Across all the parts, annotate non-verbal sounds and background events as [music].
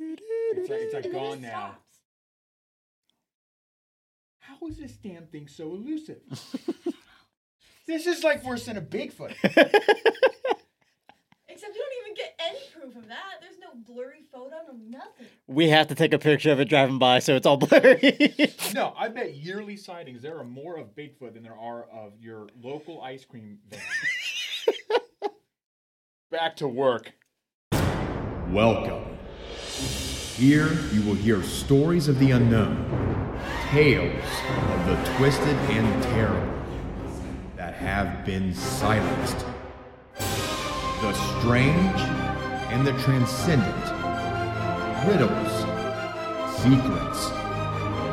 It's like, it's like [laughs] And then it gone now. stops. How is this damn thing so elusive? [laughs] this is like worse than a Bigfoot. [laughs] Except you don't even get any proof of that. There's no blurry photo, no nothing. We have to take a picture of it driving by, so it's all blurry. No, I bet yearly sightings there are more of Bigfoot than there are of your local ice cream van. Back to work. Welcome. Here you will hear stories of the unknown, tales of the twisted and terrible that have been silenced, the strange and the transcendent, riddles, secrets.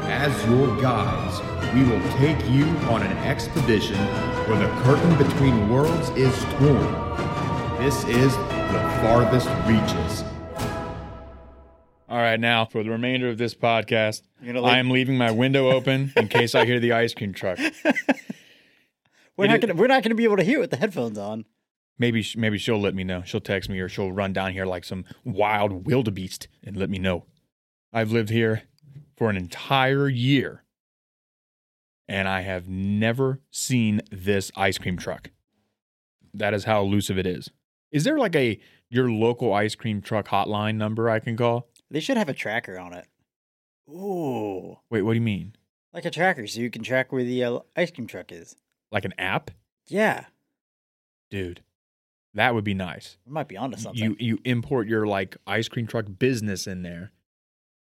As your guides, we will take you on an expedition where the curtain between worlds is torn. This is the farthest reaches. Right, now for the remainder of this podcast, leave- I am leaving my window open in case I hear the ice cream truck. [laughs] we're not gonna we're not gonna be able to hear it with the headphones on. Maybe maybe she'll let me know. She'll text me or she'll run down here like some wild wildebeest and let me know. I've lived here for an entire year and I have never seen this ice cream truck. That is how elusive it is. Is there like a your local ice cream truck hotline number I can call? They should have a tracker on it. Ooh, Wait, what do you mean? like a tracker, so you can track where the uh, ice cream truck is. Like an app? Yeah, Dude. That would be nice. we might be onto something. You you import your like ice cream truck business in there,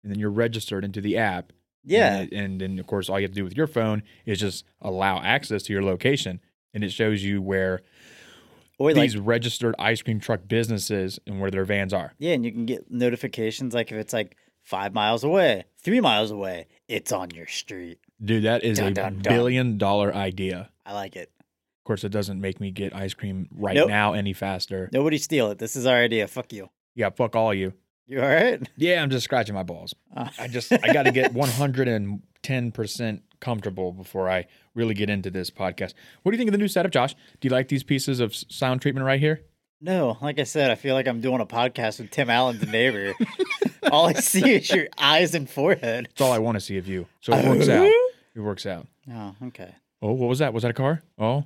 and then you're registered into the app. yeah, and, and then of course all you have to do with your phone is just allow access to your location, and it shows you where or like these registered ice cream truck businesses and where their vans are. yeah, and you can get notifications like if it's like five miles away, three miles away, it's on your street. Dude, that is Dun, a dun, dun. billion dollar idea. I like it. Of course, it doesn't make me get ice cream right Nope. now any faster. Nobody steal it. This is our idea. Fuck you. Yeah, fuck all you. You all right? Yeah, I'm just scratching my balls. Uh, I just I got to get [laughs] 110% comfortable before I really get into this podcast. What do you think of the new setup, Josh? Do you like these pieces of sound treatment right here? no, like I said, I feel like I'm doing a podcast with Tim Allen, the neighbor. [laughs] all I see is your eyes and forehead. That's all I want to see of you. So it works out. [laughs] It works out. Oh, okay. Oh, what was that? Was that a car? Oh,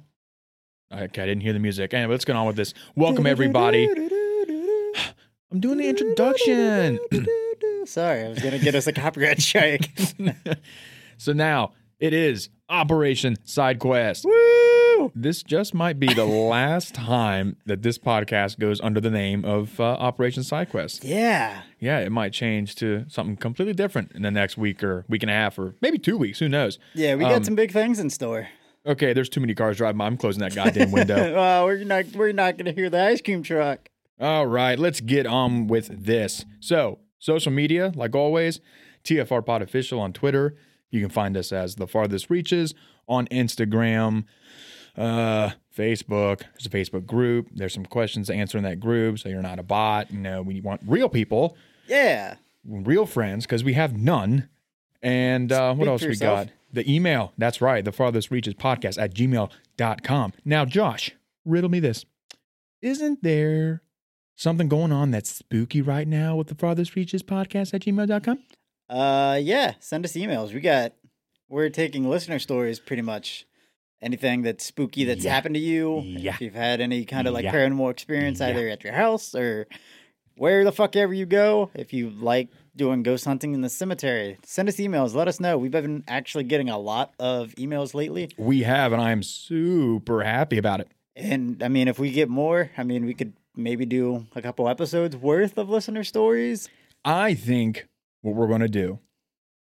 I, okay, I didn't hear the music. Anyway, let's get on with this. Welcome, everybody. [laughs] I'm doing the introduction. [clears throat] Sorry, I was gonna get us a copyright [laughs] strike. [laughs] so now it is Operation Side Quest. Woo! This just might be the [laughs] last time that this podcast goes under the name of uh, Operation Side Quest. Yeah. Yeah, it might change to something completely different in the next week or week and a half or maybe two weeks. Who knows? Yeah, we got Um, some big things in store. Okay, there's too many cars driving by. I'm closing that goddamn window. well, we're not we're not gonna hear the ice cream truck. All right, let's get on with this. So, social media, like always, TFR Pod Official on Twitter. You can find us as The Farthest Reaches on Instagram, uh, Facebook. There's a Facebook group. There's some questions to answer in that group, so you're not a bot. You know, we want real people, Yeah. real friends, because we have none. And uh, what else we got? The email. That's right. The Farthest Reaches Podcast at gmail.com. Now, Josh, riddle me this. Isn't there something going on that's spooky right now with the Farthest Reaches Podcast at gmail.com? Uh yeah, send us emails. We got we're taking listener stories pretty much. Anything that's spooky that's Yeah. happened to you. Yeah. If you've had any kind of like Yeah. paranormal experience Yeah. either at your house or where the fuck ever you go. If you like doing ghost hunting in the cemetery, send us emails. Let us know. We've been actually getting a lot of emails lately. We have, and I am super happy about it. And I mean, if we get more, I mean, we could maybe do a couple episodes worth of listener stories. I think what we're going to do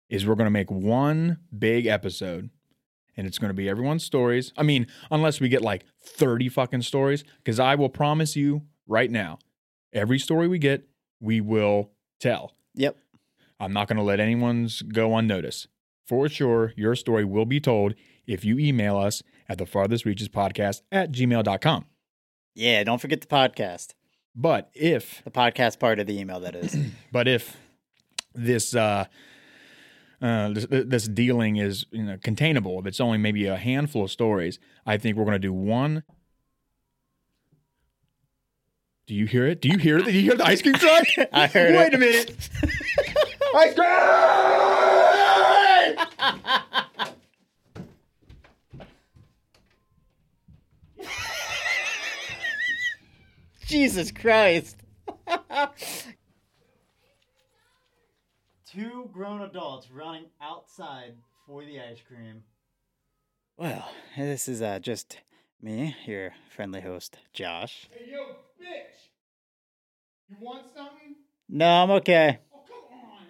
is we're going to make one big episode and it's going to be everyone's stories. I mean, unless we get like 30 fucking stories, because I will promise you right now, every story we get, we will tell. Yep. I'm not going to let anyone's go unnoticed. For sure, your story will be told if you email us at the farthest reaches podcast at gmail.com. Yeah, don't forget the podcast. But if The podcast part of the email, that is. [clears throat] But if this uh, uh, this, this dealing is you know containable, if it's only maybe a handful of stories, I think we're going to do one. Do you hear it? Do you hear it? Do you hear the ice cream truck? [laughs] I heard Wait it. a minute. [laughs] ice cream! Jesus Christ. [laughs] Two grown adults running outside for the ice cream. Well, this is uh, just me, your friendly host, Josh. Hey, yo, bitch! You want something? No, I'm okay. Oh, come on!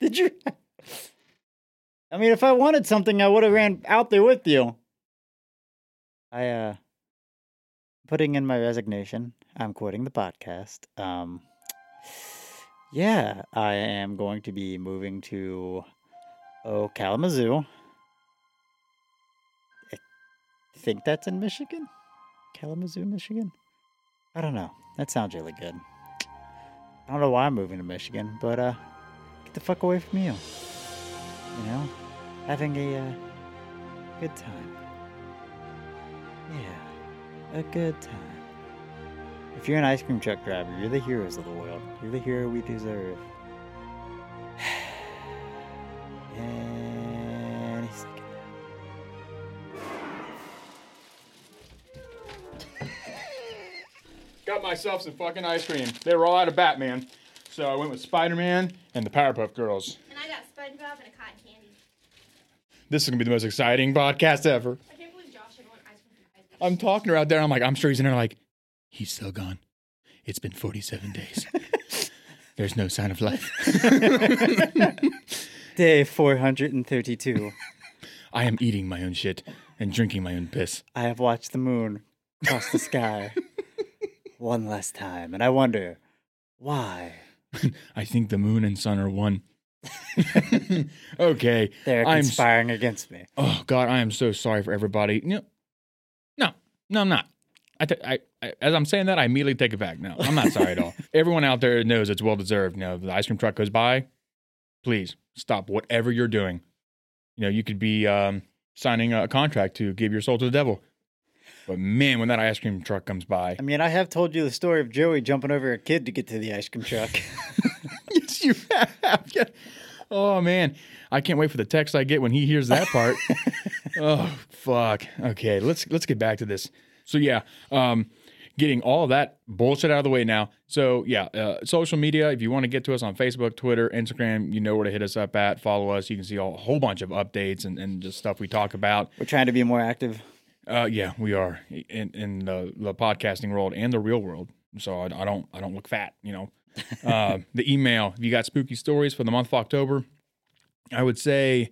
[laughs] Did you? I mean, if I wanted something, I would have ran out there with you. I, uh, putting in my resignation. I'm quitting the podcast. Um, yeah, I am going to be moving to, oh, Kalamazoo. I think that's in Michigan? Kalamazoo, Michigan? I don't know. That sounds really good. I don't know why I'm moving to Michigan, but, uh, get the fuck away from you. You know, having a uh, good time. Yeah, a good time. If you're an ice cream truck driver, you're the heroes of the world. You're the hero we deserve. [sighs] Any second now. Got myself some fucking ice cream. They were all out of Batman. So I went with Spider Man and the Powerpuff Girls. And I got SpongeBob and a cotton candy. This is gonna be the most exciting podcast ever. I can't believe Josh had one ice cream from ice cream. I'm talking to her out there. I'm like, I'm sure he's in there like, he's still gone. It's been 47 days. [laughs] There's no sign of life. [laughs] Day 432. I am eating my own shit and drinking my own piss. I have watched the moon cross the sky [laughs] one last time, and I wonder why. I think the moon and sun are one. okay. They're I'm conspiring against me. Oh God, I am so sorry for everybody. No, no, no, I'm not. I, t- I, I, as I'm saying that, I immediately take it back. No, I'm not sorry at all. [laughs] Everyone out there knows it's well deserved. You know, the ice cream truck goes by. Please stop whatever you're doing. You know, you could be um, signing a contract to give your soul to the devil. But man, when that ice cream truck comes by, I mean, I have told you the story of Joey jumping over a kid to get to the ice cream truck. [laughs] yes, you have. Yeah. Oh man, I can't wait for the text I get when he hears that part. [laughs] oh fuck. Okay, let's let's get back to this. So yeah, um, getting all that bullshit out of the way now. So yeah, uh, social media. If you want to get to us on Facebook, Twitter, Instagram, you know where to hit us up at. Follow us. You can see a whole bunch of updates and, and just stuff we talk about. We're trying to be more active. Uh, yeah, we are in in the, the podcasting world and the real world. So I, I don't I don't look fat, you know. [laughs] uh, the email. If you got spooky stories for the month of October, I would say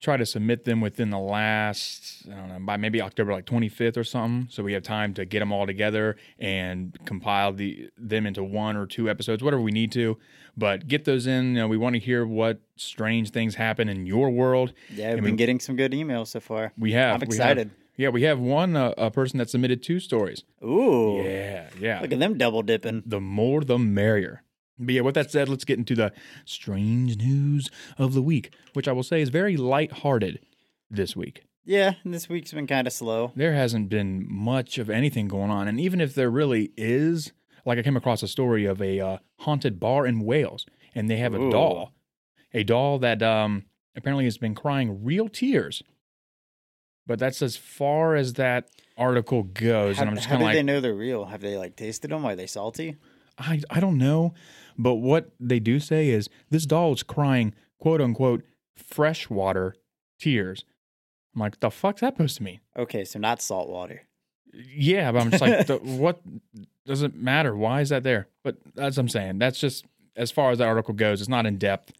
try to submit them within the last I don't know by maybe October like 25th or something, so we have time to get them all together and compile the them into one or two episodes, whatever we need to. But get those in. You know, we want to hear what strange things happen in your world. Yeah, we've I been mean- getting some good emails so far. We have. I'm we have- excited. yeah, we have one uh, a person that submitted two stories. Ooh, Yeah, yeah. look at them double dipping. The more, the merrier. But yeah, with that said, let's get into the strange news of the week, which I will say is very lighthearted this week. Yeah, this week's been kind of slow. There hasn't been much of anything going on, and even if there really is, like I came across a story of a uh, haunted bar in Wales, and they have a Ooh. doll, a doll that um, apparently has been crying real tears. But that's as far as that article goes, How, and I'm just kind do of they know they're real? Have they like tasted them? Are they salty? I, I don't know, but what they do say is this doll is crying, quote unquote, freshwater tears. I'm like, the fuck's that supposed to mean? Okay, so not salt water. Yeah, but I'm just like, the, [laughs] what doesn't matter? Why is that there? But that's what I'm saying. That's just as far as that article goes. It's not in depth.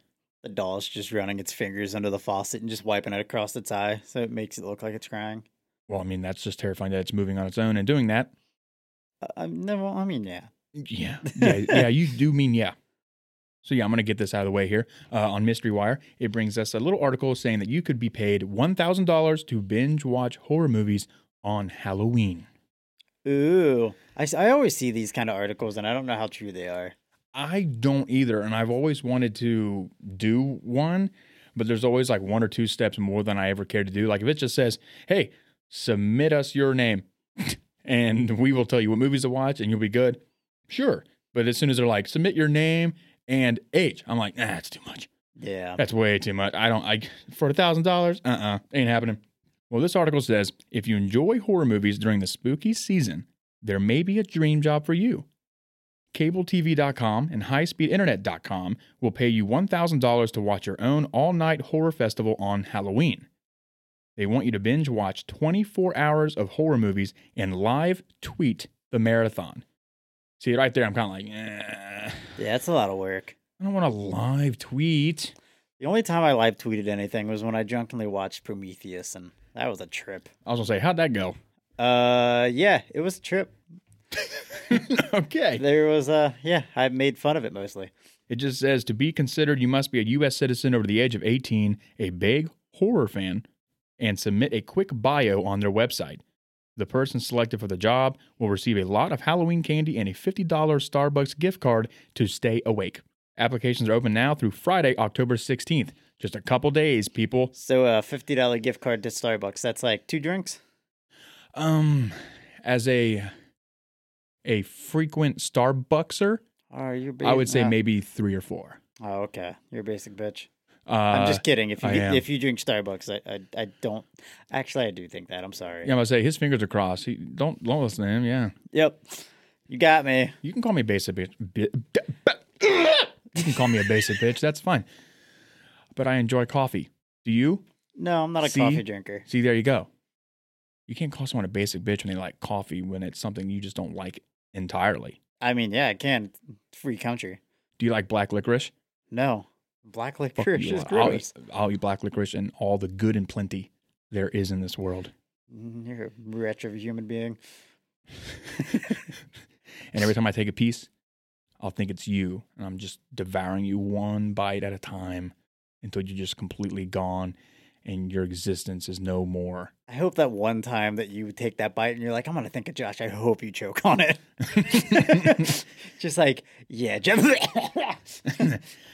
The doll's just running its fingers under the faucet and just wiping it across its eye, so it makes it look like it's crying. Well, I mean, that's just terrifying that it's moving on its own and doing that. Uh, I, no, I mean, yeah. Yeah, [laughs] yeah, yeah. You do mean yeah. So yeah, I'm gonna get this out of the way here. Uh, on Mystery Wire, it brings us a little article saying that you could be paid one thousand dollars to binge watch horror movies on Halloween. Ooh, I, I always see these kind of articles, and I don't know how true they are. I don't either, and I've always wanted to do one, but there's always like one or two steps more than I ever care to do. Like if it just says, "Hey, submit us your name," [laughs] and we will tell you what movies to watch and you'll be good. Sure. But as soon as they're like, submit your name and age, I'm like, nah, that's too much. Yeah. That's way too much. I don't, I, for a thousand dollars, uh uh, ain't happening. Well, this article says if you enjoy horror movies during the spooky season, there may be a dream job for you. CableTV.com and HighSpeedInternet.com will pay you $1,000 to watch your own all night horror festival on Halloween. They want you to binge watch 24 hours of horror movies and live tweet the marathon. See, right there, I'm kind of like, eh, Yeah, that's a lot of work. I don't want to live tweet. The only time I live tweeted anything was when I drunkenly watched Prometheus, and that was a trip. I was going to say, how'd that go? Uh, yeah, it was a trip. [laughs] okay. There was, uh, yeah, I made fun of it mostly. It just says to be considered, you must be a U.S. citizen over the age of 18, a big horror fan, and submit a quick bio on their website. The person selected for the job will receive a lot of Halloween candy and a $50 Starbucks gift card to stay awake. Applications are open now through Friday, October 16th. Just a couple days, people. So, a fifty dollar gift card to Starbucks. That's like two drinks. Um, as a a frequent Starbuckser, Are you? I would say uh, maybe three or four. Oh, okay. You're a basic bitch. Uh, I'm just kidding. If you I get- am. if you drink Starbucks, I, I I don't. Actually, I do think that. I'm sorry. Yeah, I'm gonna say his fingers are crossed. He, don't don't listen to him. Yeah, Yep. You got me. you can call me a basic bitch. You can call me a basic [laughs] bitch. That's fine. But I enjoy coffee. Do you? No, I'm not a See? coffee drinker. See, there you go. You can't call someone a basic bitch when they like coffee when it's something you just don't like entirely. I mean, yeah, I can. Free country. Do you like black licorice? No. Black licorice is I'll gross. eat, I'll eat black licorice and all the good and plenty there is in this world. Mm, You're a wretch of a human being. [laughs] And every time I take a piece, I'll think it's you. And I'm just devouring you one bite at a time until you're just completely gone and your existence is no more. I hope that one time that you take that bite and you're like, I'm gonna think of Josh. I hope you choke on it. [laughs] [laughs] Just like, yeah, Jeff.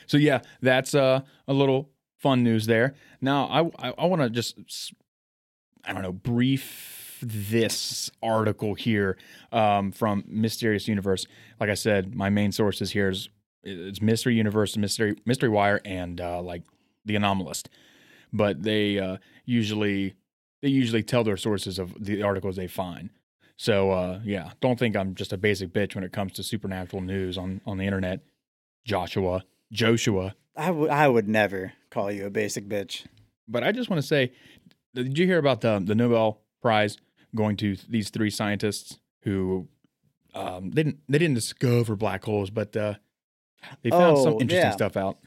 So yeah, that's uh, a little fun news there. Now I I, I want to just I don't know brief this article here um, from Mysterious Universe. Like I said, my main sources here is it's Mystery Universe, Mystery Mystery Wire, and uh, like the Anomalist. But they uh, usually they usually tell their sources of the articles they find. So uh, yeah, don't think I'm just a basic bitch when it comes to supernatural news on on the internet. Joshua, Joshua. I would I would never call you a basic bitch. But I just want to say, did you hear about the the Nobel Prize going to these three scientists who um, they didn't they didn't discover black holes, but uh, they found some Oh, interesting yeah. stuff out.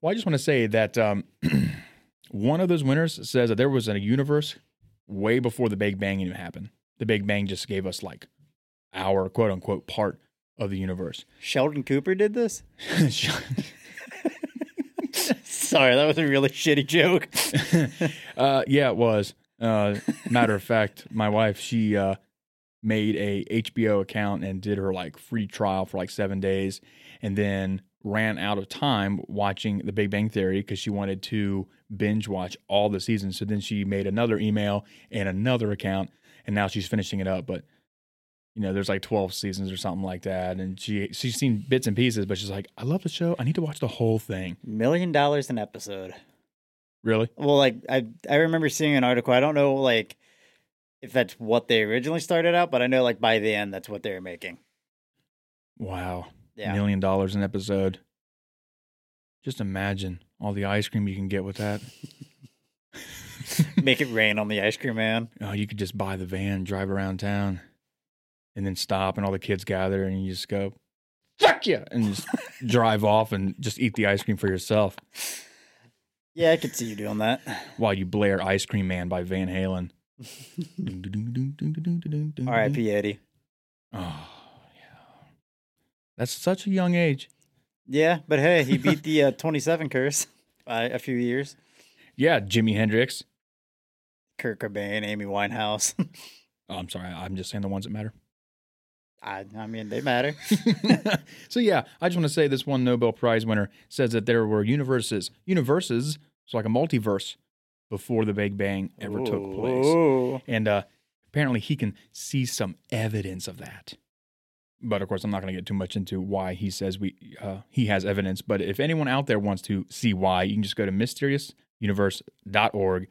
Well, I just want to say that um, [clears throat] one of those winners says that there was a universe way before the Big Bang even happened. The Big Bang just gave us like our quote unquote part of the universe. [laughs] Sheldon Cooper did this? Sorry, that was a really shitty joke. [laughs] uh, yeah, it was. Uh, matter of fact, my wife she uh, made a HBO account and did her like free trial for like seven days, and then ran out of time watching The Big Bang Theory because she wanted to binge watch all the seasons. So then she made another email and another account, and now she's finishing it up. But you know, there's like 12 seasons or something like that, and she she's seen bits and pieces, but she's like, I love the show. I need to watch the whole thing. Million dollars an episode. Really? Well, like I I remember seeing an article. I don't know like if that's what they originally started out, but I know like by the end that's what they were making. Wow. Yeah. million dollars an episode. Just imagine all the ice cream you can get with that. [laughs] Make it rain on the ice cream man. Oh, you could just buy the van, drive around town, and then stop, and all the kids gather, and you just go, "Fuck you and just [laughs] drive off and just eat the ice cream for yourself Yeah, I could see you doing that. while you blare "Ice Cream Man" by Van Halen. [laughs] R.I.P. [laughs] Eddie. Oh yeah, that's such a young age. Yeah, but hey, he beat the uh, 27 curse by a few years. Yeah, Jimi Hendrix. Kurt Cobain, Amy Winehouse. Oh, I'm sorry, I'm just saying the ones that matter. I, I mean, they matter. [laughs] [laughs] so yeah, I just want to say this one Nobel Prize winner says that there were universes, universes, so like a multiverse before the Big Bang ever took place. And uh, apparently he can see some evidence of that. But of course, I'm not going to get too much into why he says we uh, he has evidence. But if anyone out there wants to see why, you can just go to mysteriousuniverse.org,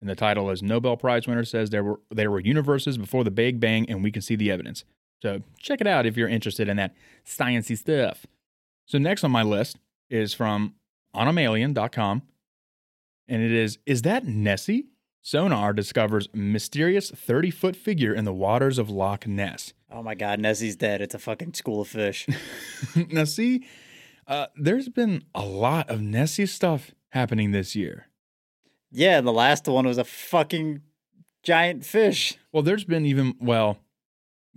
and the title is Nobel Prize winner says there were there were universes before the Big Bang, and we can see the evidence. So check it out if you're interested in that sciencey stuff. So next on my list is from anomalien.com, and it is is that Nessie? Sonar discovers mysterious 30 foot figure in the waters of Loch Ness. Oh my god, Nessie's dead. It's a fucking school of fish. [laughs] now, see, uh, there's been a lot of Nessie stuff happening this year. yeah, the last one was a fucking giant fish. Well, there's been even, well,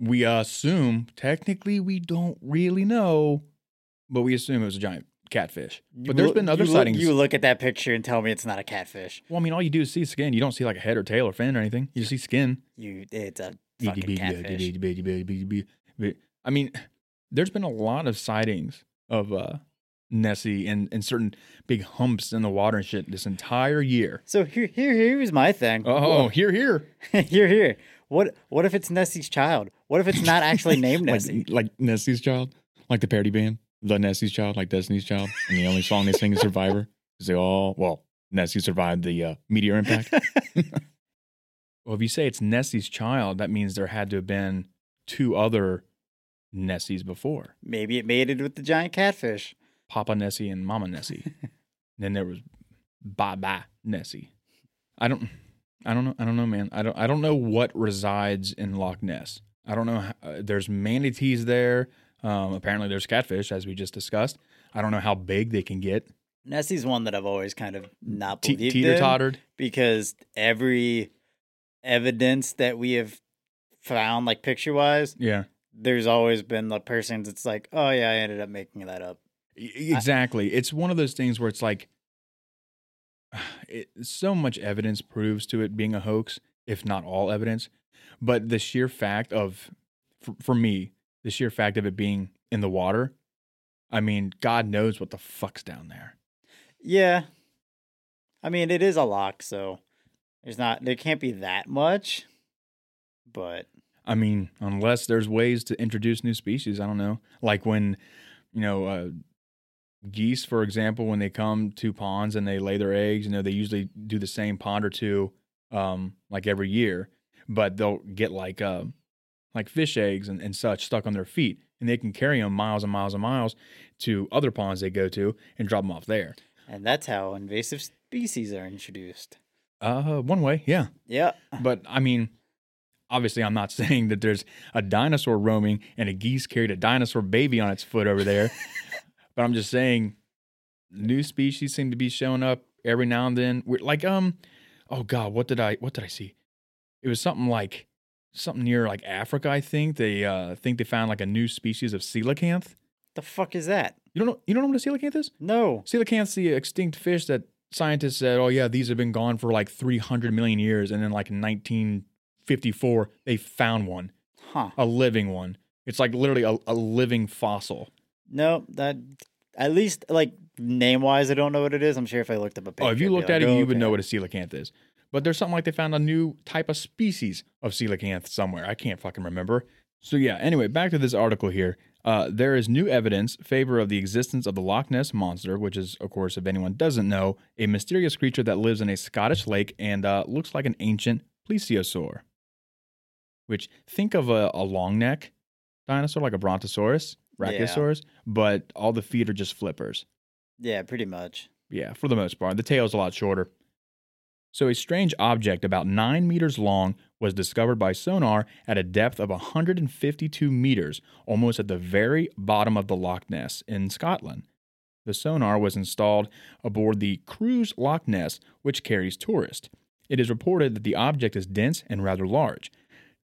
we assume, technically, we don't really know, but we assume it was a giant catfish. But there's look- been other you look- sightings. you look at that picture and tell me it's not a catfish. well, I mean, all you do is see skin. You don't see like a head or tail or fin or anything. You just see skin. You, it's a fucking catfish. I mean, there's been a lot of sightings of uh, Nessie and, and certain big humps in the water and shit this entire year. So here, here, here's my thing. Oh, here, here. [laughs] here, here. What, what if it's Nessie's child? What if it's not actually [laughs] named Nessie? Like, like Nessie's Child, like the parody band, the Nessie's Child, like Destiny's Child, and the only song they sing is Survivor because they all well, Nessie survived the uh, meteor impact. [laughs] well, if you say it's Nessie's child, that means there had to have been two other Nessies before, Maybe it made it with the giant catfish. Papa Nessie and Mama Nessie. and [laughs] then there was Bye Bye Nessie. I don't, I don't know, I don't know, man. I don't, I don't know what resides in Loch Ness. I don't know. How, uh, there's manatees there. Um, apparently, there's catfish, as we just discussed. I don't know how big they can get. Nessie's one that I've always kind of not Te- believed Teeter tottered. because every evidence that we have found, like picture wise, Yeah, there's always been the person that's like, "Oh yeah, I ended up making that up." Exactly. it's one of those things where it's like, it, so much evidence proves to it being a hoax, if not all evidence. But the sheer fact of, for, for me, the sheer fact of it being in the water, I mean, God knows what the fuck's down there. Yeah, I mean it is a lock, so there's not there can't be that much, but I mean, unless there's ways to introduce new species, I don't know. Like when, you know, uh, geese, for example, when they come to ponds and they lay their eggs, you know, they usually do the same pond or two, um, like every year, but they'll get like, uh, like fish eggs and, and such stuck on their feet, and they can carry them miles and miles and miles to other ponds they go to and drop them off there. and that's how invasive species are introduced. Uh, one way, yeah. Yeah, But I mean, obviously, I'm not [laughs] saying that there's a dinosaur roaming and a geese carried a dinosaur baby on its foot over there. [laughs] but I'm just saying, new species seem to be showing up every now and then. We're like, um, oh god, what did I what did I see? It was something like something near like Africa. I think they uh think they found like a new species of coelacanth. the fuck is that? You don't know? You don't know what a coelacanth is? No, Coelacanth's the extinct fish that scientists said, oh, yeah, these have been gone for like 300 million years. And then, like, in 1954, they found one, huh? a living one. It's like literally a, a living fossil. No, that at least like name wise, I don't know what it is. I'm sure if I looked up a picture, Oh, if you looked like, at it, "Oh, you would know what a coelacanth is. But there's something like they found a new type of species of coelacanth somewhere. I can't fucking remember. So, yeah, anyway, back to this article here. Uh, there is new evidence favor of the existence of the Loch Ness monster, which is, of course, if anyone doesn't know, a mysterious creature that lives in a Scottish lake and uh, looks like an ancient plesiosaur. Which think of a, a long neck dinosaur like a brontosaurus, Yeah. but all the feet are just flippers. Yeah, pretty much. Yeah, for the most part. The tail's a lot shorter. So, a strange object about nine meters long was discovered by sonar at a depth of 152 meters, almost at the very bottom of the Loch Ness in Scotland. The sonar was installed aboard the Cruise Loch Ness, which carries tourists. It is reported that the object is dense and rather large.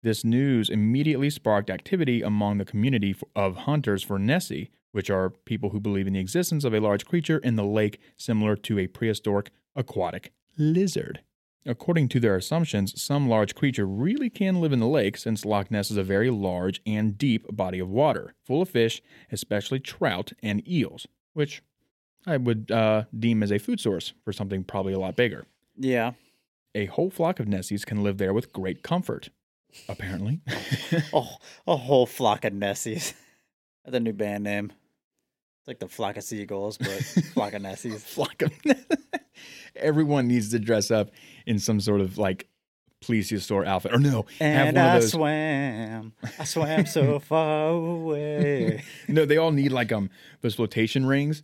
This news immediately sparked activity among the community of hunters for Nessie, which are people who believe in the existence of a large creature in the lake similar to a prehistoric aquatic lizard. According to their assumptions, some large creature really can live in the lake since Loch Ness is a very large and deep body of water, full of fish, especially trout and eels, which I would uh, deem as a food source for something probably a lot bigger. Yeah. A whole flock of Nessies can live there with great comfort. Apparently. [laughs] Oh, a whole flock of Nessies. That's a new band name. It's like the flock of seagulls, but flock of Nessies. [laughs] flock of [laughs] everyone needs to dress up in some sort of like plesiosaur outfit or no have And one I of those swam, I swam so far away. no they all need like um those flotation rings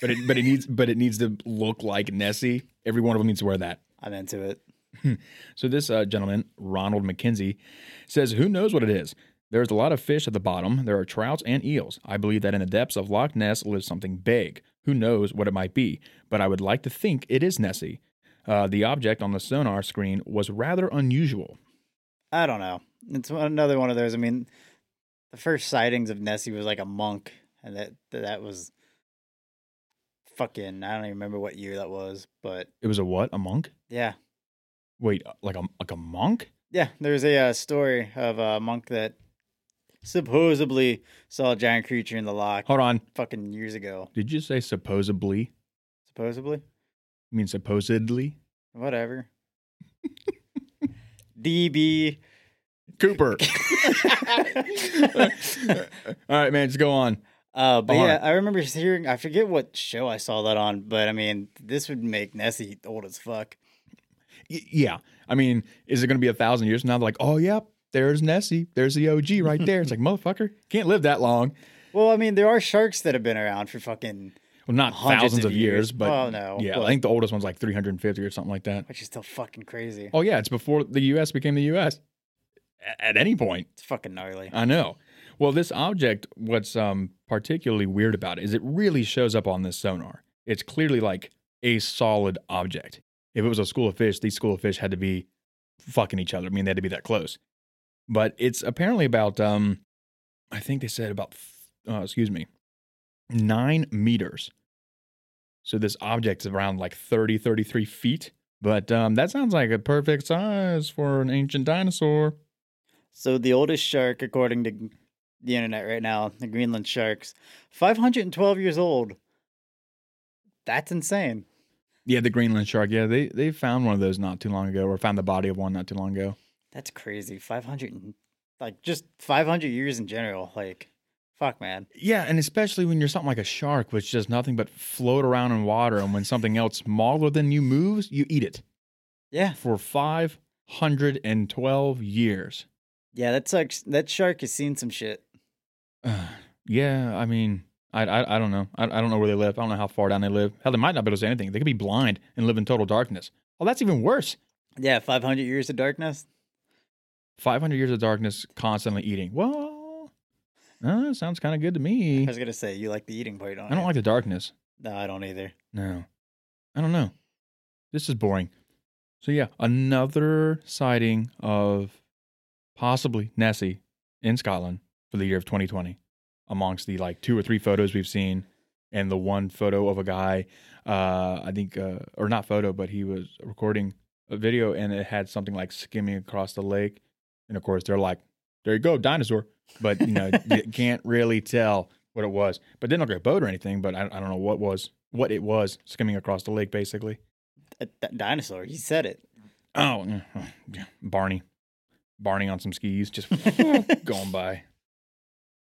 but it but it needs but it needs to look like nessie every one of them needs to wear that I'm into it. So this uh, gentleman ronald mackenzie says who knows what it is there's a lot of fish at the bottom there are trouts and eels i believe that in the depths of loch ness lives something big who knows what it might be but i would like to think it is nessie uh, the object on the sonar screen was rather unusual I don't know. It's another one of those. I mean, the first sightings of Nessie was like a monk, and that that was fucking. I don't even remember what year that was, but It was a what? A monk? yeah, Wait, uh, like a like a monk? yeah. There's a uh, story of a monk that supposedly saw a giant creature in the lock. Hold on. fucking years ago. Did you say supposedly? Supposedly, I mean supposedly? whatever. [laughs] DB. Cooper. [laughs] All right, man, just go on. Uh, but yeah. I remember hearing. I forget what show I saw that on, but I mean, this would make Nessie old as fuck. Y- yeah. I mean, is it going to be a thousand years from now? They're like, oh, yeah, there's Nessie. There's the OG right there. It's like, [laughs] motherfucker, can't live that long. Well, I mean, there are sharks that have been around for fucking, Well, not thousands of of years, years. but Well, no, yeah, but- I think the oldest one's like 350 or something like that. which is still fucking crazy. Oh, yeah, it's before the U.S. became the U.S. A- At any point. It's fucking gnarly. I know. Well, this object, what's um particularly weird about it is it really shows up on this sonar. It's clearly like a solid object. If it was a school of fish, these school of fish had to be fucking each other. I mean, they had to be that close. But it's apparently about um, I think they said about uh, excuse me, nine meters. So this object is around like 30, 33 feet. But um, that sounds like a perfect size for an ancient dinosaur. So the oldest shark, according to the internet right now, the Greenland sharks, 512 years old. That's insane. Yeah, the Greenland shark. Yeah, they they found one of those not too long ago, or found the body of one not too long ago. That's crazy. 500, like just 500 years in general. Like, fuck, man. Yeah, and especially when you're something like a shark, which does nothing but float around in water, and when something else smaller than you moves, you eat it Yeah, for five hundred and twelve years. yeah. That sucks. That shark has seen some shit. [sighs] yeah, I mean, I I, I don't know. I, I don't know where they live. I don't know how far down they live. Hell, they might not be able to see anything. They could be blind and live in total darkness. Oh, that's even worse. Yeah, 500 years of darkness. Five hundred years of darkness, constantly eating. Well, uh, that sounds kind of good to me. I was gonna say you like the eating part, don't I don't you? like the darkness. No, I don't either. No. I don't know. This is boring. So yeah, another sighting of possibly Nessie in Scotland for the year of 2020 amongst the like two or three photos we've seen and the one photo of a guy uh I think uh or not photo but he was recording a video and it had something like skimming across the lake. And of course they're like there you go dinosaur. But you know you [laughs] can't really tell what it was. But didn't look like a boat or anything but I, I don't know what was what it was skimming across the lake basically. A d- dinosaur. He said it. oh yeah, Barney. Barney on some skis just [laughs] going by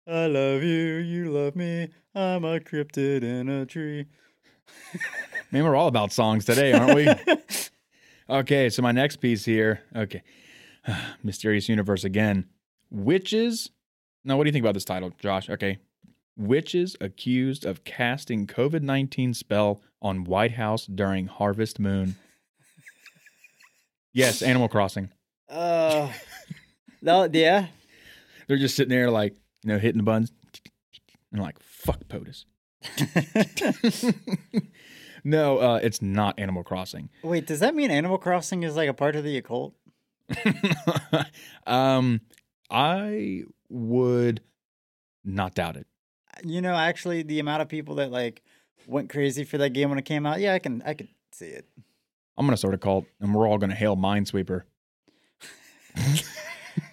I love you, you love me. I'm a cryptid in a tree. [laughs] Man, we're all about songs today, aren't we? [laughs] okay, so my next piece here. Okay. [sighs] Mysterious Universe again. Witches. Now, what do you think about this title, Josh? Okay. Witches accused of casting COVID 19 spell on White House during Harvest Moon. Yes, Animal Crossing. Uh, no, yeah. They're just sitting there, like, you know, hitting the buttons. And like, fuck POTUS. [laughs] no, uh, it's not Animal Crossing. Wait, does that mean Animal Crossing is like a part of the occult? [laughs] um, I would not doubt it. You know, actually, the amount of people that like went crazy for that game when it came out, yeah, I can, I could see it. I'm gonna start a cult, and we're all gonna hail Minesweeper. [laughs]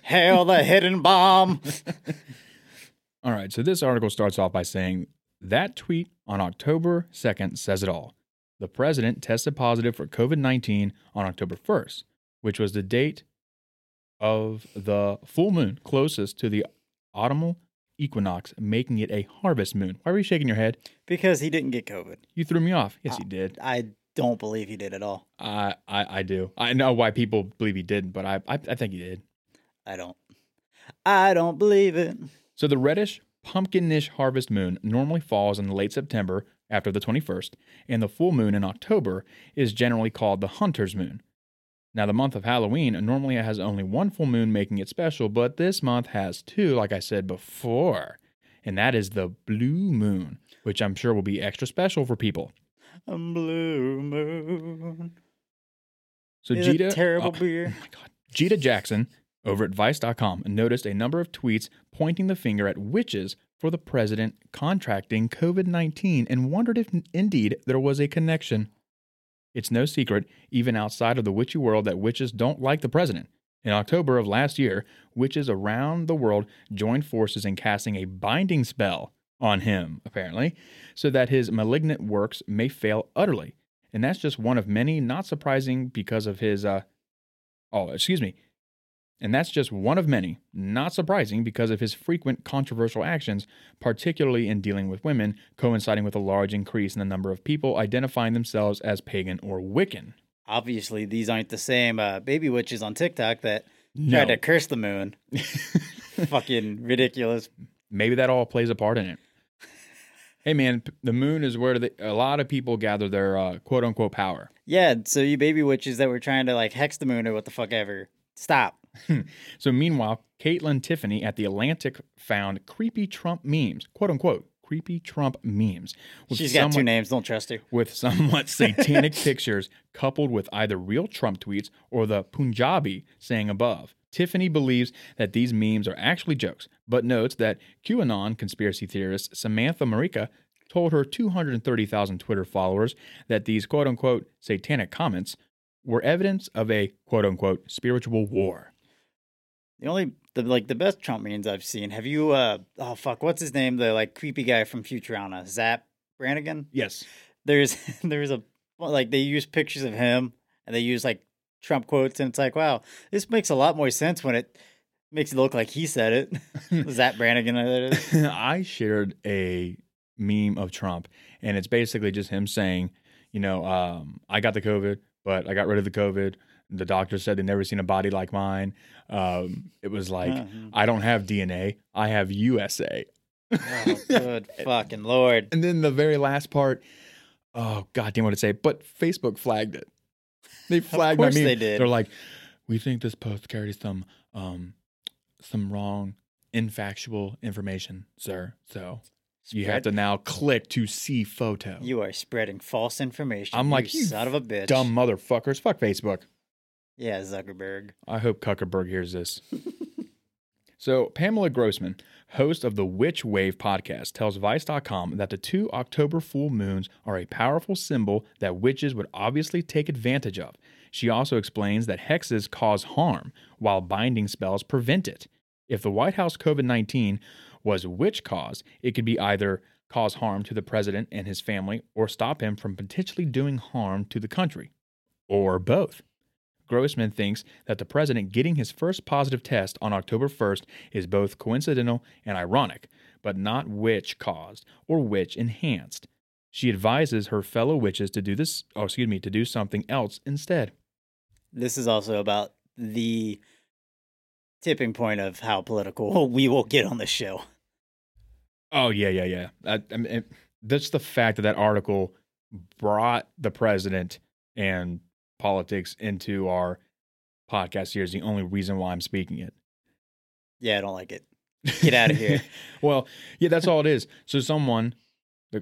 Hail the hidden bomb! All right, so this article starts off by saying that tweet on October 2nd says it all. The president tested positive for COVID 19 on October 1st, which was the date of the full moon closest to the autumnal equinox, making it a harvest moon. Why were you shaking your head? Because he didn't get COVID. You threw me off. Yes, he did. I don't believe he did at all. I, I I do. I know why people believe he didn't, but I, I I think he did. I don't. I don't believe it. So the reddish, pumpkinish harvest moon normally falls in late September after the 21st, and the full moon in October is generally called the hunter's moon. Now, the month of Halloween normally has only one full moon, making it special, but this month has two, like I said before, and that is the blue moon, which I'm sure will be extra special for people. A blue moon. So, Gita, terrible oh, beer. [laughs] Oh my God. Gita Jackson over at Vice.com noticed a number of tweets pointing the finger at witches for the president contracting COVID 19 and wondered if indeed there was a connection. It's no secret, even outside of the witchy world, that witches don't like the president. In October of last year, witches around the world joined forces in casting a binding spell on him, apparently, so that his malignant works may fail utterly. And that's just one of many, not surprising because of his, uh, oh, excuse me, and that's just one of many, not surprising because of his frequent controversial actions, particularly in dealing with women, coinciding with a large increase in the number of people identifying themselves as pagan or Wiccan. Obviously, these aren't the same uh, baby witches on TikTok that No. tried to curse the moon. [laughs] Fucking ridiculous. Maybe that all plays a part in it. Hey man, the moon is where the, a lot of people gather their uh, quote unquote power. Yeah, so you baby witches that were trying to like hex the moon or what the fuck ever. Stop. Hmm. So meanwhile, Kaitlyn Tiffany at the Atlantic found creepy Trump memes, quote unquote, creepy Trump memes. with She's got two somewhat- names. Don't trust her. with somewhat satanic [laughs] pictures coupled with either real Trump tweets or the Punjabi saying above. Tiffany believes that these memes are actually jokes, but notes that QAnon conspiracy theorist Samantha Marika told her 230,000 Twitter followers that these quote unquote satanic comments were evidence of a quote unquote spiritual war. The only the like the best Trump memes I've seen. Have you uh oh fuck, what's his name? The like creepy guy from Futurama, Zapp Brannigan? Yes. There's [laughs] there's a like they use pictures of him and they use like Trump quotes and it's like, wow, this makes a lot more sense when it makes it look like he said it. [laughs] Zapp Brannigan that is. [laughs] I shared a meme of Trump, and it's basically just him saying, you know, um, I got the COVID, but I got rid of the COVID. The doctor said they'd never seen a body like mine. Um, it was like, Mhm. I don't have DNA, I have USA. Oh, [laughs] good fucking lord. And then the very last part, oh god damn what to say, but Facebook flagged it. They flagged my course meme. they did. They're like, we think this post carries some um some wrong infactual information, sir. So you have to now click to see photo. You are spreading false information. I'm like, you you son of a bitch. Dumb motherfuckers. Fuck Facebook. Yeah, Zuckerberg. I hope Zuckerberg hears this. [laughs] so, Pamela Grossman, host of the Witch Wave podcast, tells Vice.com that the two October full moons are a powerful symbol that witches would obviously take advantage of. She also explains that hexes cause harm, while binding spells prevent it. If the White House COVID 19 was witch caused, it could be either cause harm to the president and his family or stop him from potentially doing harm to the country, or both. Grossman thinks that the president getting his first positive test on October 1st is both coincidental and ironic, but not witch caused or witch enhanced. She advises her fellow witches to do this, oh, excuse me, to do something else instead. This is also about the tipping point of how political [laughs] we will get on this show. Oh, yeah, yeah, yeah. I, I mean, that's the fact that that article brought the president and politics into our podcast here is the only reason why I'm speaking it. Yeah, I don't like it. Get out of here. [laughs] well, yeah, that's all it is. So someone,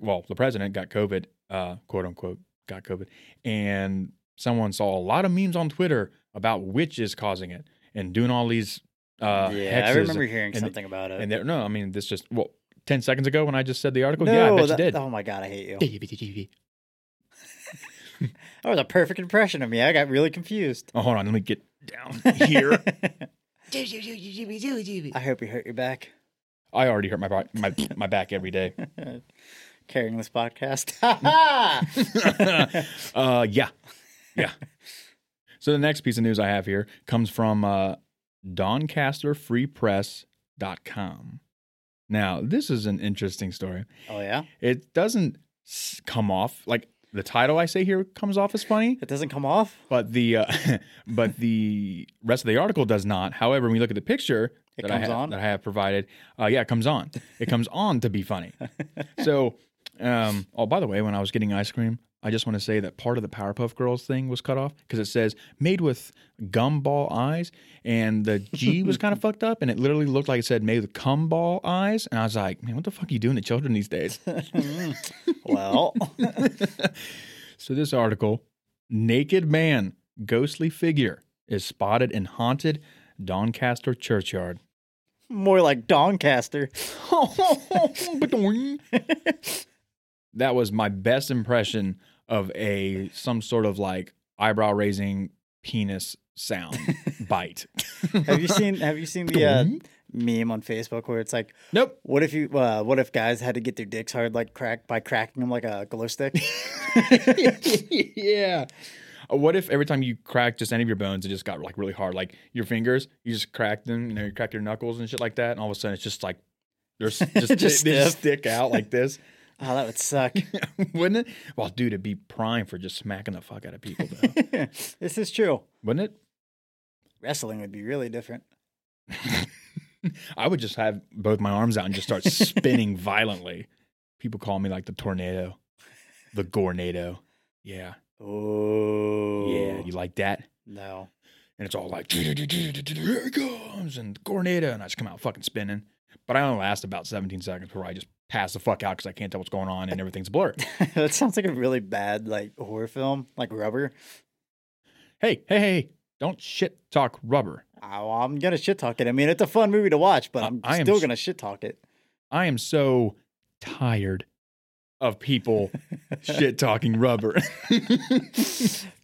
well, the president got COVID, uh, quote unquote, got COVID, and someone saw a lot of memes on Twitter about witches causing it and doing all these. Uh, yeah, I remember hearing and- something about it. And no, I mean this just well, ten seconds ago when I just said the article. yeah, I bet that- you did. oh my god, I hate you. [laughs] That was a perfect impression of me. I got really confused. Oh, hold on, let me get down [laughs] here. I hope you hurt your back I already hurt my back, my my back every day. [laughs] carrying this podcast. Ha ha! uh, yeah, yeah. So the next piece of news I have here comes from uh, DoncasterFreePress.com. Now, this is an interesting story. Oh yeah, It doesn't come off like the title I say here comes off as funny, it doesn't come off. but the uh, [laughs] but the rest of the article does not. However, when you look at the picture It that I comes ha- on? that I have provided, uh, yeah, it comes on. It comes on to be funny. [laughs] So, um, oh, by the way, when I was getting ice cream, I just want to say that part of the Powerpuff Girls thing was cut off because it says made with gumball eyes, and the G [laughs] was kind of fucked up, and it literally looked like it said made with cumball eyes, and I was like, man, what the fuck are you doing to children these days? [laughs] Mm-hmm. well, [laughs] So this article, naked man, ghostly figure is spotted in haunted Doncaster churchyard. more like Doncaster. that was my best impression of a some sort of like eyebrow raising penis sound [laughs] bite. Have you seen Have you seen the uh, meme on Facebook where it's like, Nope. what if you uh, What if guys had to get their dicks hard like crack by cracking them like a glow stick? [laughs] yeah. Uh, What if every time you crack just any of your bones, it just got like really hard? Like your fingers, you just crack them, you know, you crack your knuckles and shit like that, and all of a sudden it's just like there's [laughs] just, Just they, they just stick out like this. Oh, that would suck. [laughs] Wouldn't it? Well, dude, it'd be prime for just smacking the fuck out of people, though. [laughs] this is true. Wouldn't it? Wrestling would be really different. [laughs] I would just have both my arms out and just start spinning violently. People call me like the tornado, the gornado. Yeah. Oh, Yeah. You like that? no. And it's all like, here it comes, and gornado. And I just come out fucking spinning. But I only last about 17 seconds before I just pass the fuck out because I can't tell what's going on and everything's blurred. [laughs] that sounds like a really bad like horror film, like Rubber. hey, hey, hey, don't shit talk rubber. Oh, I'm gonna shit talk it. I mean, it's a fun movie to watch, but I'm I still gonna shit talk it. I am so tired of people [laughs] shit talking rubber.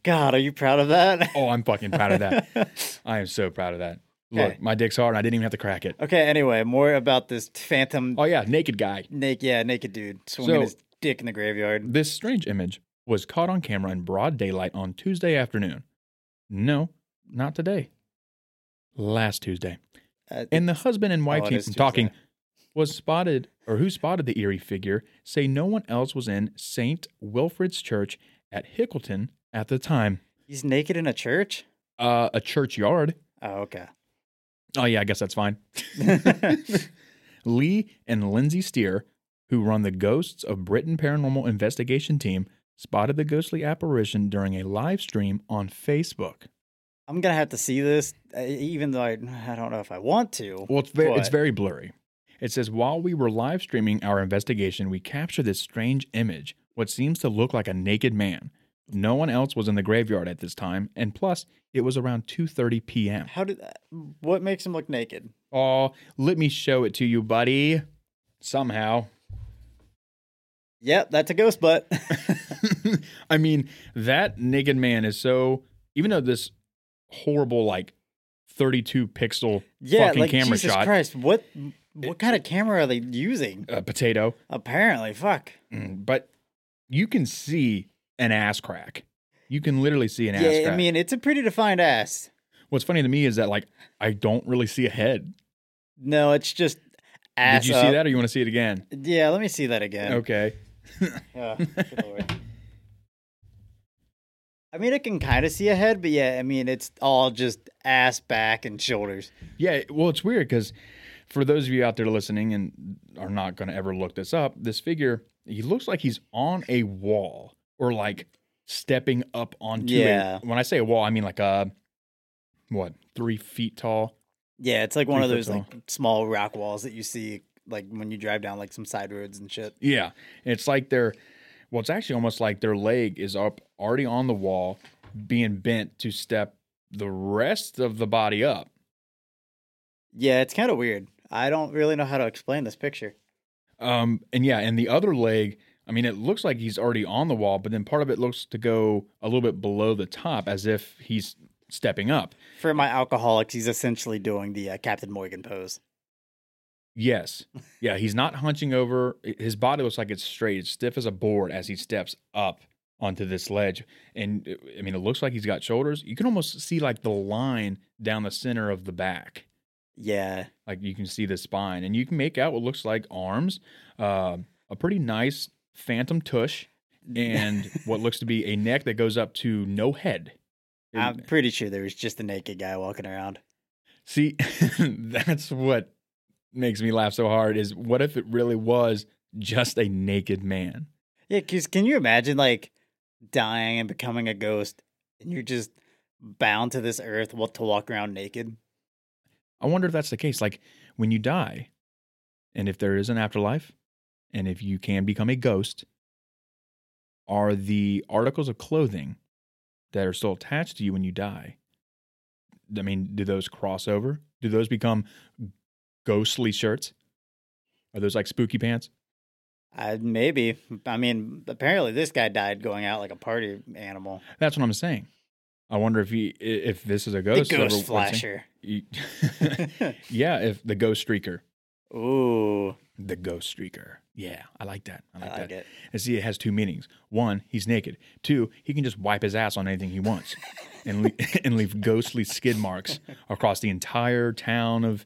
God, are you proud of that? oh, I'm fucking proud of that. [laughs] I am so proud of that. Look, my dick's hard and I didn't even have to crack it. okay. Anyway, more about this phantom Oh, yeah, naked guy. naked, yeah, naked dude swinging So- his dick in the graveyard. This strange image was caught on camera in broad daylight on Tuesday afternoon. No, not today. Last Tuesday. Uh, And the husband and wife Oh, it team is from talking Tuesday. was spotted, or who spotted the eerie figure, say no one else was in St. Wilfrid's Church at Hickleton at the time. he's naked in a church. Uh, a churchyard. Oh, okay. Oh, yeah, I guess that's fine. [laughs] [laughs] Lee and Lindsay Steer, who run the Ghosts of Britain Paranormal Investigation team, spotted the ghostly apparition during a live stream on Facebook. I'm gonna have to see this, uh, even though I, I don't know if I want to. Well, it's very, it's very blurry. It says while we were live streaming our investigation, we captured this strange image, what seems to look like a naked man. No one else was in the graveyard at this time, and plus, it was around 2:30 p.m. How did that? What makes him look naked? Oh, let me show it to you, buddy. Somehow. Yep, that's a ghost butt. [laughs] [laughs] I mean, that naked man is so. Even though this horrible, like, 32 pixel yeah, fucking like camera Jesus shot, Christ, what what kind of camera are they using? a potato, Apparently, fuck. Mm, but you can see an ass crack. You can literally see an ass Yeah, crack. I mean, it's a pretty defined ass. What's funny to me is that like I don't really see a head. No, it's just ass. Did you see up. that, or you want to see it again? Yeah, let me see that again. Okay. [laughs] Oh, [laughs] good lord. I mean, I can kind of see a head, but yeah, I mean, it's all just ass, back, and shoulders. Yeah. Well, it's weird because for those of you out there listening and are not going to ever look this up, this figure he looks like he's on a wall or like stepping up onto. Yeah. A, when I say a wall, I mean like a what three feet tall. Yeah, it's like one of those foot like small rock walls that you see like when you drive down like some side roads and shit. Yeah. It's like they're, well, it's actually almost like their leg is up already on the wall, being bent to step the rest of the body up. Yeah, it's kind of weird. I don't really know how to explain this picture. Um, and yeah, and the other leg, I mean, it looks like he's already on the wall, but then part of it looks to go a little bit below the top as if he's stepping up. For my alcoholics, he's essentially doing the uh, Captain Morgan pose. Yes. Yeah, he's not hunching over. His body looks like it's straight. It's stiff as a board as he steps up onto this ledge. And uh, I mean, it looks like he's got shoulders. You can almost see like the line down the center of the back. Yeah. Like you can see the spine, and you can make out what looks like arms, uh, a pretty nice phantom tush, and what looks to be a neck that goes up to no head. I'm pretty sure there was just a naked guy walking around. See, [laughs] that's what makes me laugh so hard. Is what if it really was just a naked man? Yeah, because can you imagine like dying and becoming a ghost and you're just bound to this earth to walk around naked? I wonder if that's the case. Like when you die, and if there is an afterlife, and if you can become a ghost, are the articles of clothing that are still attached to you when you die? I mean, do those cross over? Do those become ghostly shirts? Are those like spooky pants? I maybe. I mean, apparently this guy died going out like a party animal. That's what I'm saying. I wonder if he, if this is a The ghost. ghost what's it- flasher. [laughs] Yeah, if the ghost streaker, Ooh, the ghost streaker. Yeah, I like that. I I like like that. it. And see, it has two meanings. One, he's naked. Two, he can just wipe his ass on anything he wants, [laughs] and le- [laughs] and leave ghostly skid marks across the entire town of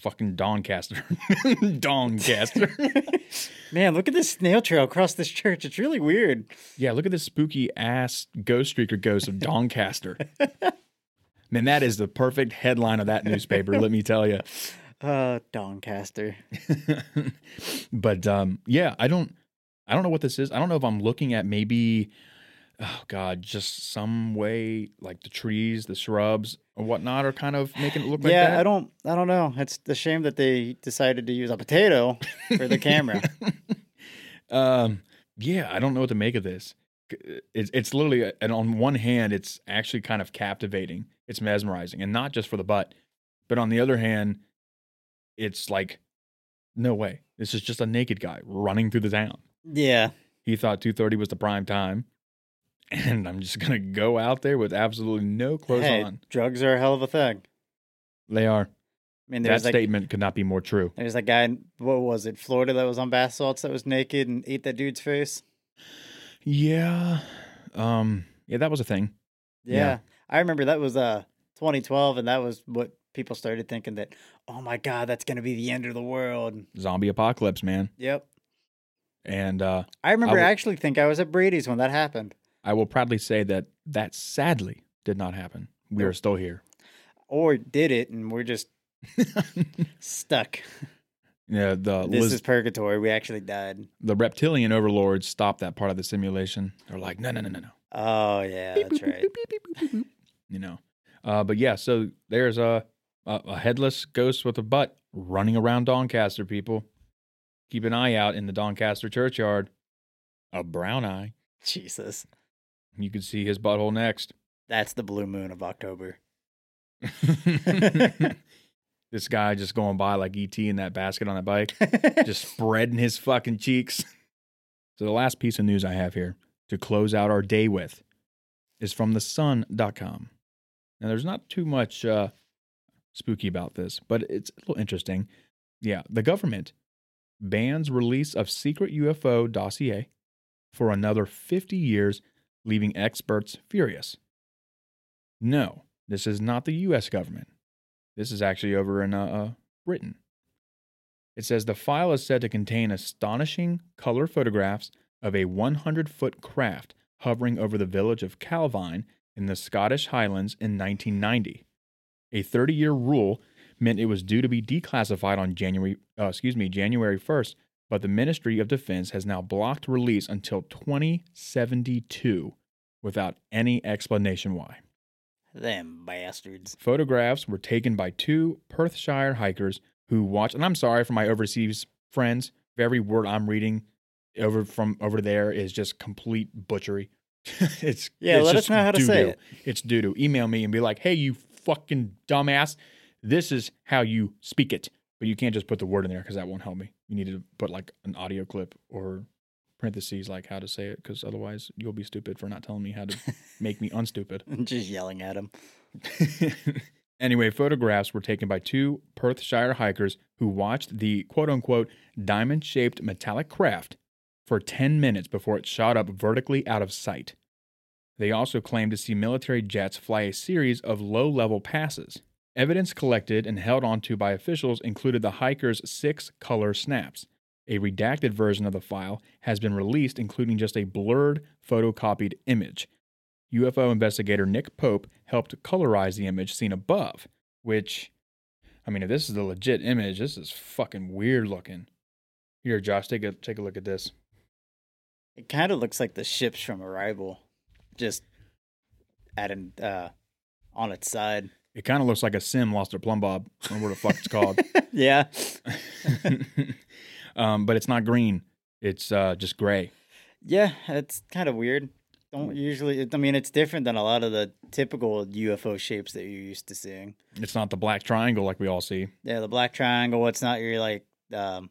fucking Doncaster. [laughs] Doncaster. Man, look at this snail trail across this church. It's really weird. yeah, look at this spooky ass ghost streaker ghost of Doncaster. Man, that is the perfect headline of that newspaper. let me tell you. Uh, Doncaster. [laughs] but um, yeah, I don't, I don't know what this is. I don't know if I'm looking at maybe, oh god, just some way like the trees, the shrubs, or whatnot are kind of making it look like yeah, that. I don't. I don't know. It's the shame that they decided to use a potato for the camera. [laughs] um, yeah, I don't know what to make of this. It's it's literally, and on one hand, it's actually kind of captivating. It's mesmerizing, and not just for the butt, but on the other hand, it's like, no way, this is just a naked guy running through the town. yeah, he thought 2.30 was the prime time [laughs] and i'm just gonna go out there with absolutely no clothes hey, on drugs are a hell of a thing. they are I mean, that like statement could not be more true there's that guy. in- What was it? Florida that was on bath salts that was naked and ate that dude's face. yeah um yeah that was a thing Yeah. Yeah. I remember that was uh 2012, and that was what people started thinking that. Oh my God, that's gonna be the end of the world. zombie apocalypse man Yep. and uh I remember. will- I actually think I was at Brady's when that happened. i will proudly say that that sadly did not happen we are still here Or did it, and we're just [laughs] stuck. yeah the This Liz- is purgatory. We actually died. the reptilian overlords stopped that part of the simulation they're like no no no no no Oh yeah, that's right. [laughs] you know. Uh, but yeah, so there's a, a a headless ghost with a butt running around Doncaster. People, keep an eye out in the Doncaster churchyard. A brown eye. Jesus, You can see his butthole next. that's the blue moon of October. [laughs] [laughs] this guy just going by like ET in that basket on that bike, [laughs] just spreading his fucking cheeks. So the last piece of news I have here to close out our day with is from the sun.com. Now there's not too much uh, spooky about this, but it's a little interesting. Yeah, the government bans release of secret UFO dossier for another 50 years, leaving experts furious. No, this is not the US government. This is actually over in uh, uh, Britain. It says the file is said to contain astonishing color photographs of a 100 foot craft hovering over the village of Calvine in the Scottish Highlands in 1990. A 30 year rule meant it was due to be declassified on January, uh, excuse me, January 1st, but the Ministry of Defense has now blocked release until 2072 without any explanation why. Them bastards. Photographs were taken by two Perthshire hikers who watched, and I'm sorry for my overseas friends. Every word I'm reading over from over there is just complete butchery. [laughs] it's Yeah, it's let us know how to say doo-doo. it. It's doo doo. Email me and be like, "Hey, you fucking dumbass, this is how you speak it." But you can't just put the word in there because that won't help me. You need to put like an audio clip or parentheses like how to say it because otherwise you'll be stupid for not telling me how to [laughs] make me unstupid. [laughs] Just yelling at him. [laughs] anyway, photographs were taken by two Perthshire hikers who watched the quote unquote diamond shaped metallic craft for 10 minutes before it shot up vertically out of sight. They also claimed to see military jets fly a series of low level passes. Evidence collected and held onto by officials included the hiker's six color snaps. A redacted version of the file has been released, including just a blurred, photocopied image. UFO investigator Nick Pope helped colorize the image seen above, which, I mean, if this is a legit image, this is fucking weird looking. Here, Josh, take a take a look at this. It kind of looks like the ships from Arrival, just at an uh, on its side. It kind of looks like a sim lost their plumb bob. I don't know what the fuck it's called. [laughs] yeah, [laughs] um, but it's not green. It's uh, just gray. yeah, it's kind of weird. Don't usually. I mean, it's different than a lot of the typical UFO shapes that you're used to seeing. It's not the black triangle like we all see. Yeah, the black triangle. It's not your like um,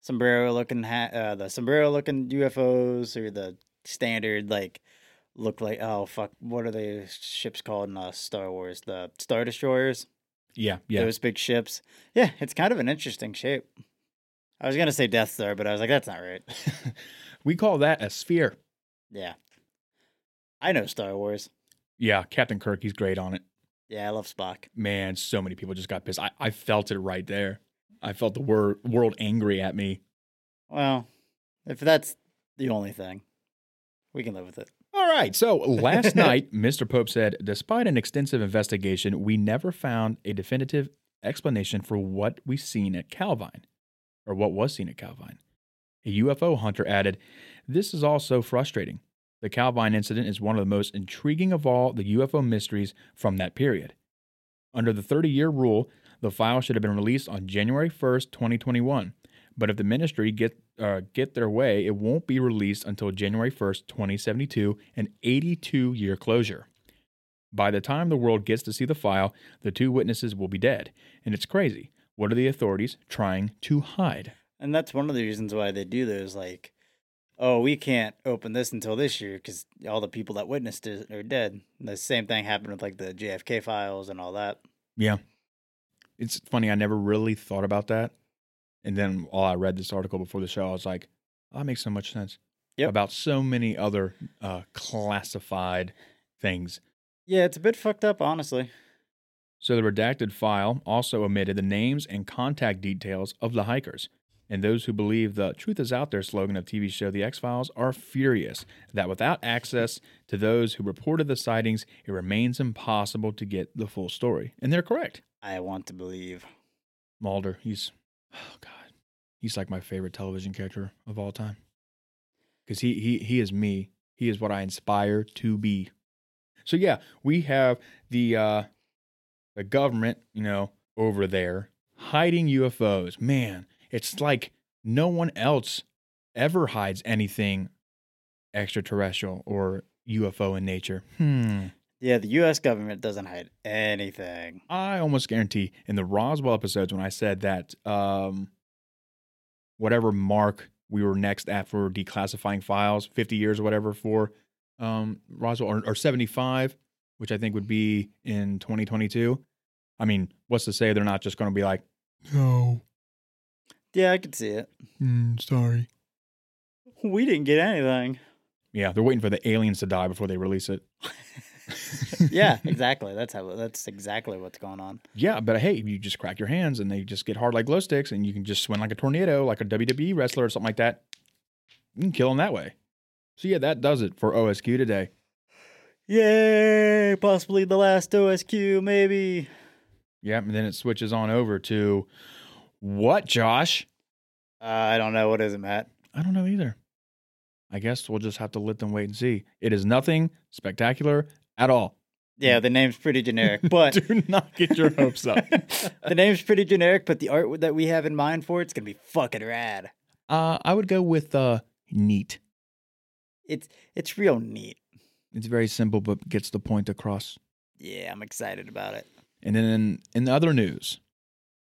sombrero looking hat, uh, the sombrero looking UFOs or the standard like look like oh fuck, what are they ships called in uh, Star Wars? The Star Destroyers. Yeah, yeah. Those big ships. Yeah, it's kind of an interesting shape. I was gonna say Death Star, but I was like, that's not right. [laughs] we call that a sphere. Yeah, I know Star Wars. Yeah, Captain Kirk, he's great on it. Yeah, I love Spock. Man, so many people just got pissed. I, I felt it right there. I felt the wor- world angry at me. Well, if that's the only thing, we can live with it. All right. So last [laughs] night, Mr. Pope said, despite an extensive investigation, we never found a definitive explanation for what we seen at Calvine, or what was seen at Calvine. A UFO hunter added, This is all so frustrating. The Calvine incident is one of the most intriguing of all the UFO mysteries from that period. Under the 30 year rule, the file should have been released on January 1st, 2021. But if the ministry get uh, get their way, it won't be released until January 1st, 2072, an 82 year closure. By the time the world gets to see the file, the two witnesses will be dead. And it's crazy. What are the authorities trying to hide? And that's one of the reasons why they do those. Like, oh, we can't open this until this year because all the people that witnessed it are dead. And the same thing happened with like the JFK files and all that. Yeah. It's funny. I never really thought about that. And then while I read this article before the show, I was like, oh, that makes so much sense. Yep. About so many other uh, classified things. Yeah, it's a bit fucked up, honestly. So the redacted file also omitted the names and contact details of the hikers. And those who believe the truth is out there slogan of TV show The X Files are furious that without access to those who reported the sightings, it remains impossible to get the full story. And they're correct. I want to believe. Mulder, he's, oh God, he's like my favorite television character of all time. Because he, he, he is me. He is what I inspire to be. So yeah, we have the uh, the government, you know, over there hiding UFOs. Man, it's like no one else ever hides anything extraterrestrial or UFO in nature. Hmm. Yeah, the U.S. government doesn't hide anything. I almost guarantee in the Roswell episodes when I said that um, whatever mark we were next after declassifying files, 50 years or whatever for um, Roswell, or, or 75, which I think would be in 2022. I mean, what's to say they're not just going to be like, no, Yeah, I could see it. mm, sorry. We didn't get anything. Yeah, they're waiting for the aliens to die before they release it. [laughs] [laughs] yeah, [laughs] exactly. That's how. That's exactly what's going on. Yeah, but hey, you just crack your hands and they just get hard like glow sticks, and you can just swing like a tornado, like a WWE wrestler or something like that. You can kill them that way. So yeah, that does it for OSQ today. Yay! Possibly the last OSQ, maybe. Yeah, and then it switches on over to what, Josh? Uh, I don't know. What is it, Matt? I don't know either. I guess we'll just have to let them wait and see. It is nothing spectacular at all. Yeah, the name's pretty generic, [laughs] but Do not get your hopes up. [laughs] the name's pretty generic. But the art that we have in mind for it's gonna be fucking rad. Uh, I would go with uh, neat. It's it's real neat. It's very simple, but gets the point across. Yeah, I'm excited about it. And then in, in other news,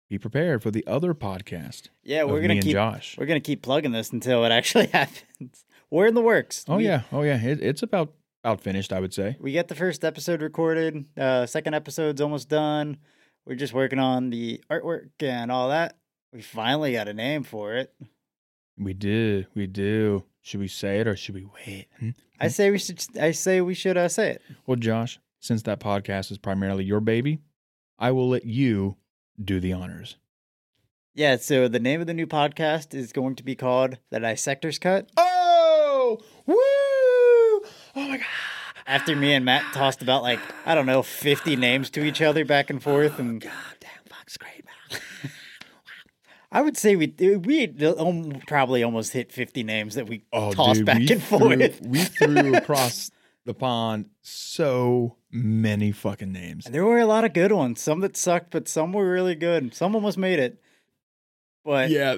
be prepared for the other podcast. Yeah, we're gonna keep Josh. we're gonna keep plugging this until it actually [laughs] happens. We're in the works. Oh We- yeah, oh yeah. It, it's about about finished, I would say. We get the first episode recorded. Uh, second episode's almost done. We're just working on the artwork and all that. We finally got a name for it. We do, we do. Should we say it or should we wait? Hmm? I say we should. I say we should uh, say it. Well, Josh, since that podcast is primarily your baby, I will let you do the honors. Yeah. So the name of the new podcast is going to be called The Dissector's Cut. Oh, woo! Oh my god! After me and Matt tossed about like I don't know fifty names to each other back and forth, and God damn, fuck's great, man. I would say we we um, probably almost hit fifty names that we Oh, tossed dude, back we and threw, forth. we threw [laughs] across the pond so many fucking names. There were a lot of good ones. Some that sucked, but some were really good. Some almost made it. But Yeah,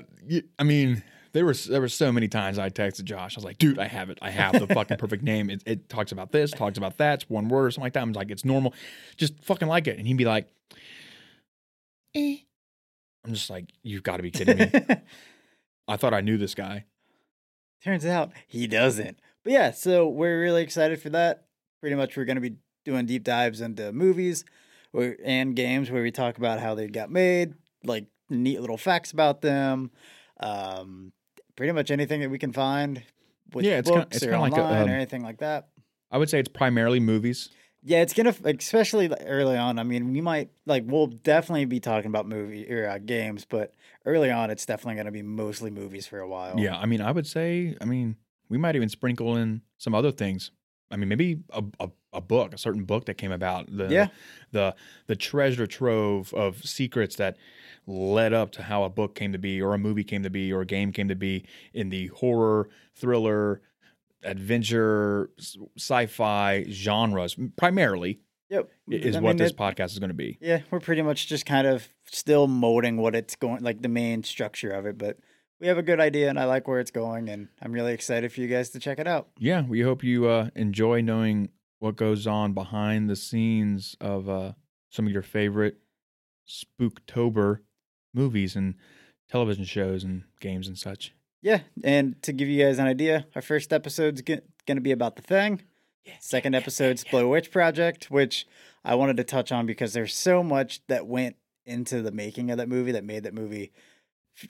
I mean, there was there were so many times I texted Josh. I was like, "Dude, I have it. I have the fucking perfect [laughs] name. It, it talks about this, talks about that. It's one word or something like that." I'm like, "It's normal. Just fucking like it." And he'd be like, "Eh." I'm just like, "You've got to be kidding me." [laughs] I thought I knew this guy. turns out he doesn't. But yeah, so we're really excited for that. Pretty much, we're going to be doing deep dives into movies and games where we talk about how they got made, like neat little facts about them. Um, pretty much anything that we can find with Yeah, it's kinda- books it's or kinda like a, online um, or anything like that. I would say it's primarily movies. Yeah, it's gonna especially early on. I mean, we might like we'll definitely be talking about movie or uh, games, but early on, it's definitely gonna be mostly movies for a while. Yeah, I mean, I would say, I mean, we might even sprinkle in some other things. I mean, maybe a, a, a book, a certain book that came about. The, Yeah. The the treasure trove of secrets that led up to how a book came to be, or a movie came to be, or a game came to be in the horror, thriller, adventure, sci-fi genres, primarily Yep. is I what mean, this it- podcast is going to be. Yeah, we're pretty much just kind of still molding what it's going like the main structure of it, but we have a good idea and I like where it's going and I'm really excited for you guys to check it out. Yeah, we hope you uh, enjoy knowing what goes on behind the scenes of uh, some of your favorite Spooktober movies and television shows and games and such. Yeah, and to give you guys an idea, our first episode's going to be about The Thing. Yeah, Second episode's Blair Witch Project, which I wanted to touch on because there's so much that went into the making of that movie that made that movie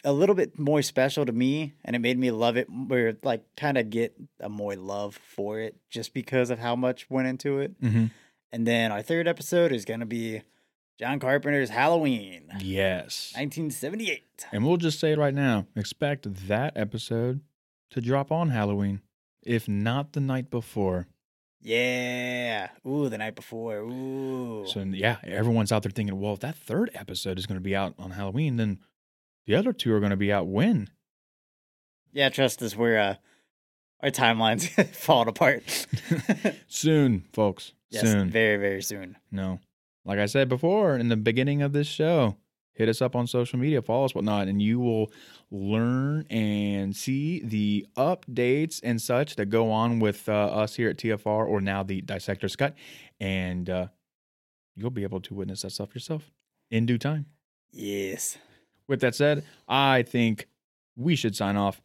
a little bit more special to me and it made me love it or like kind of get a more love for it just because of how much went into it. Mm-hmm. And then our third episode is going to be John Carpenter's Halloween, Yes. 1978. And we'll just say it right now expect that episode to drop on Halloween, if not the night before. Yeah. Ooh, the night before. Ooh. So, yeah, everyone's out there thinking, well, if that third episode is going to be out on Halloween, then the other two are going to be out when? yeah, trust us, we're uh our timelines [laughs] falling apart. [laughs] [laughs] Soon, folks. yes, Soon. very, very soon. No. Like I said before in the beginning of this show, hit us up on social media, follow us, whatnot, and you will learn and see the updates and such that go on with uh, us here at TFR or now the Dissector's Cut. And uh, you'll be able to witness that stuff yourself in due time. Yes. With that said, I think we should sign off,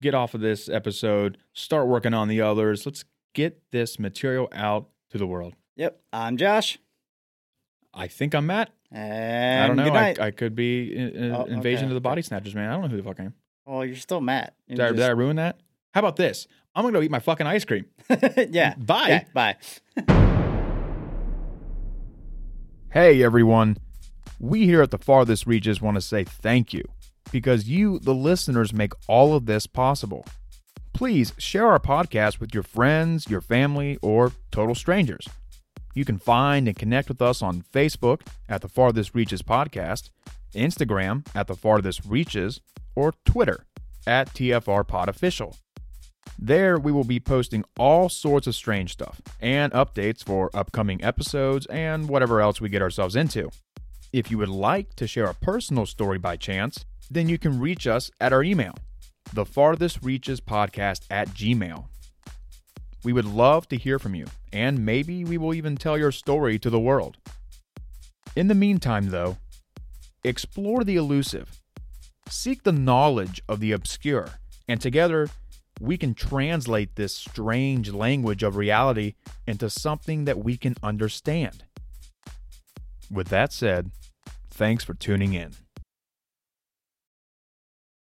get off of this episode, start working on the others. Let's get this material out to the world. Yep. I'm Josh. I think I'm Matt. And I don't know. Good I, night. I could be in, in- Oh, invasion okay, of the body snatchers, man. I don't know who the fuck I am. well, you're still Matt. Did I, did I ruin that? How about this? I'm gonna go eat my fucking ice cream. [laughs] yeah. Bye. Yeah, bye. [laughs] Hey everyone. We here at the Farthest Reaches want to say thank you because you, the listeners, make all of this possible. Please share our podcast with your friends, your family, or total strangers. You can find and connect with us on Facebook at the Farthest Reaches Podcast, Instagram at the Farthest Reaches, or Twitter at TFR Pod Official. There, we will be posting all sorts of strange stuff and updates for upcoming episodes and whatever else we get ourselves into. If you would like to share a personal story by chance, then you can reach us at our email, the farthest reaches podcast at gmail. We would love to hear from you, and maybe we will even tell your story to the world. In the meantime, though, explore the elusive, seek the knowledge of the obscure, and together we can translate this strange language of reality into something that we can understand. With that said, thanks for tuning in.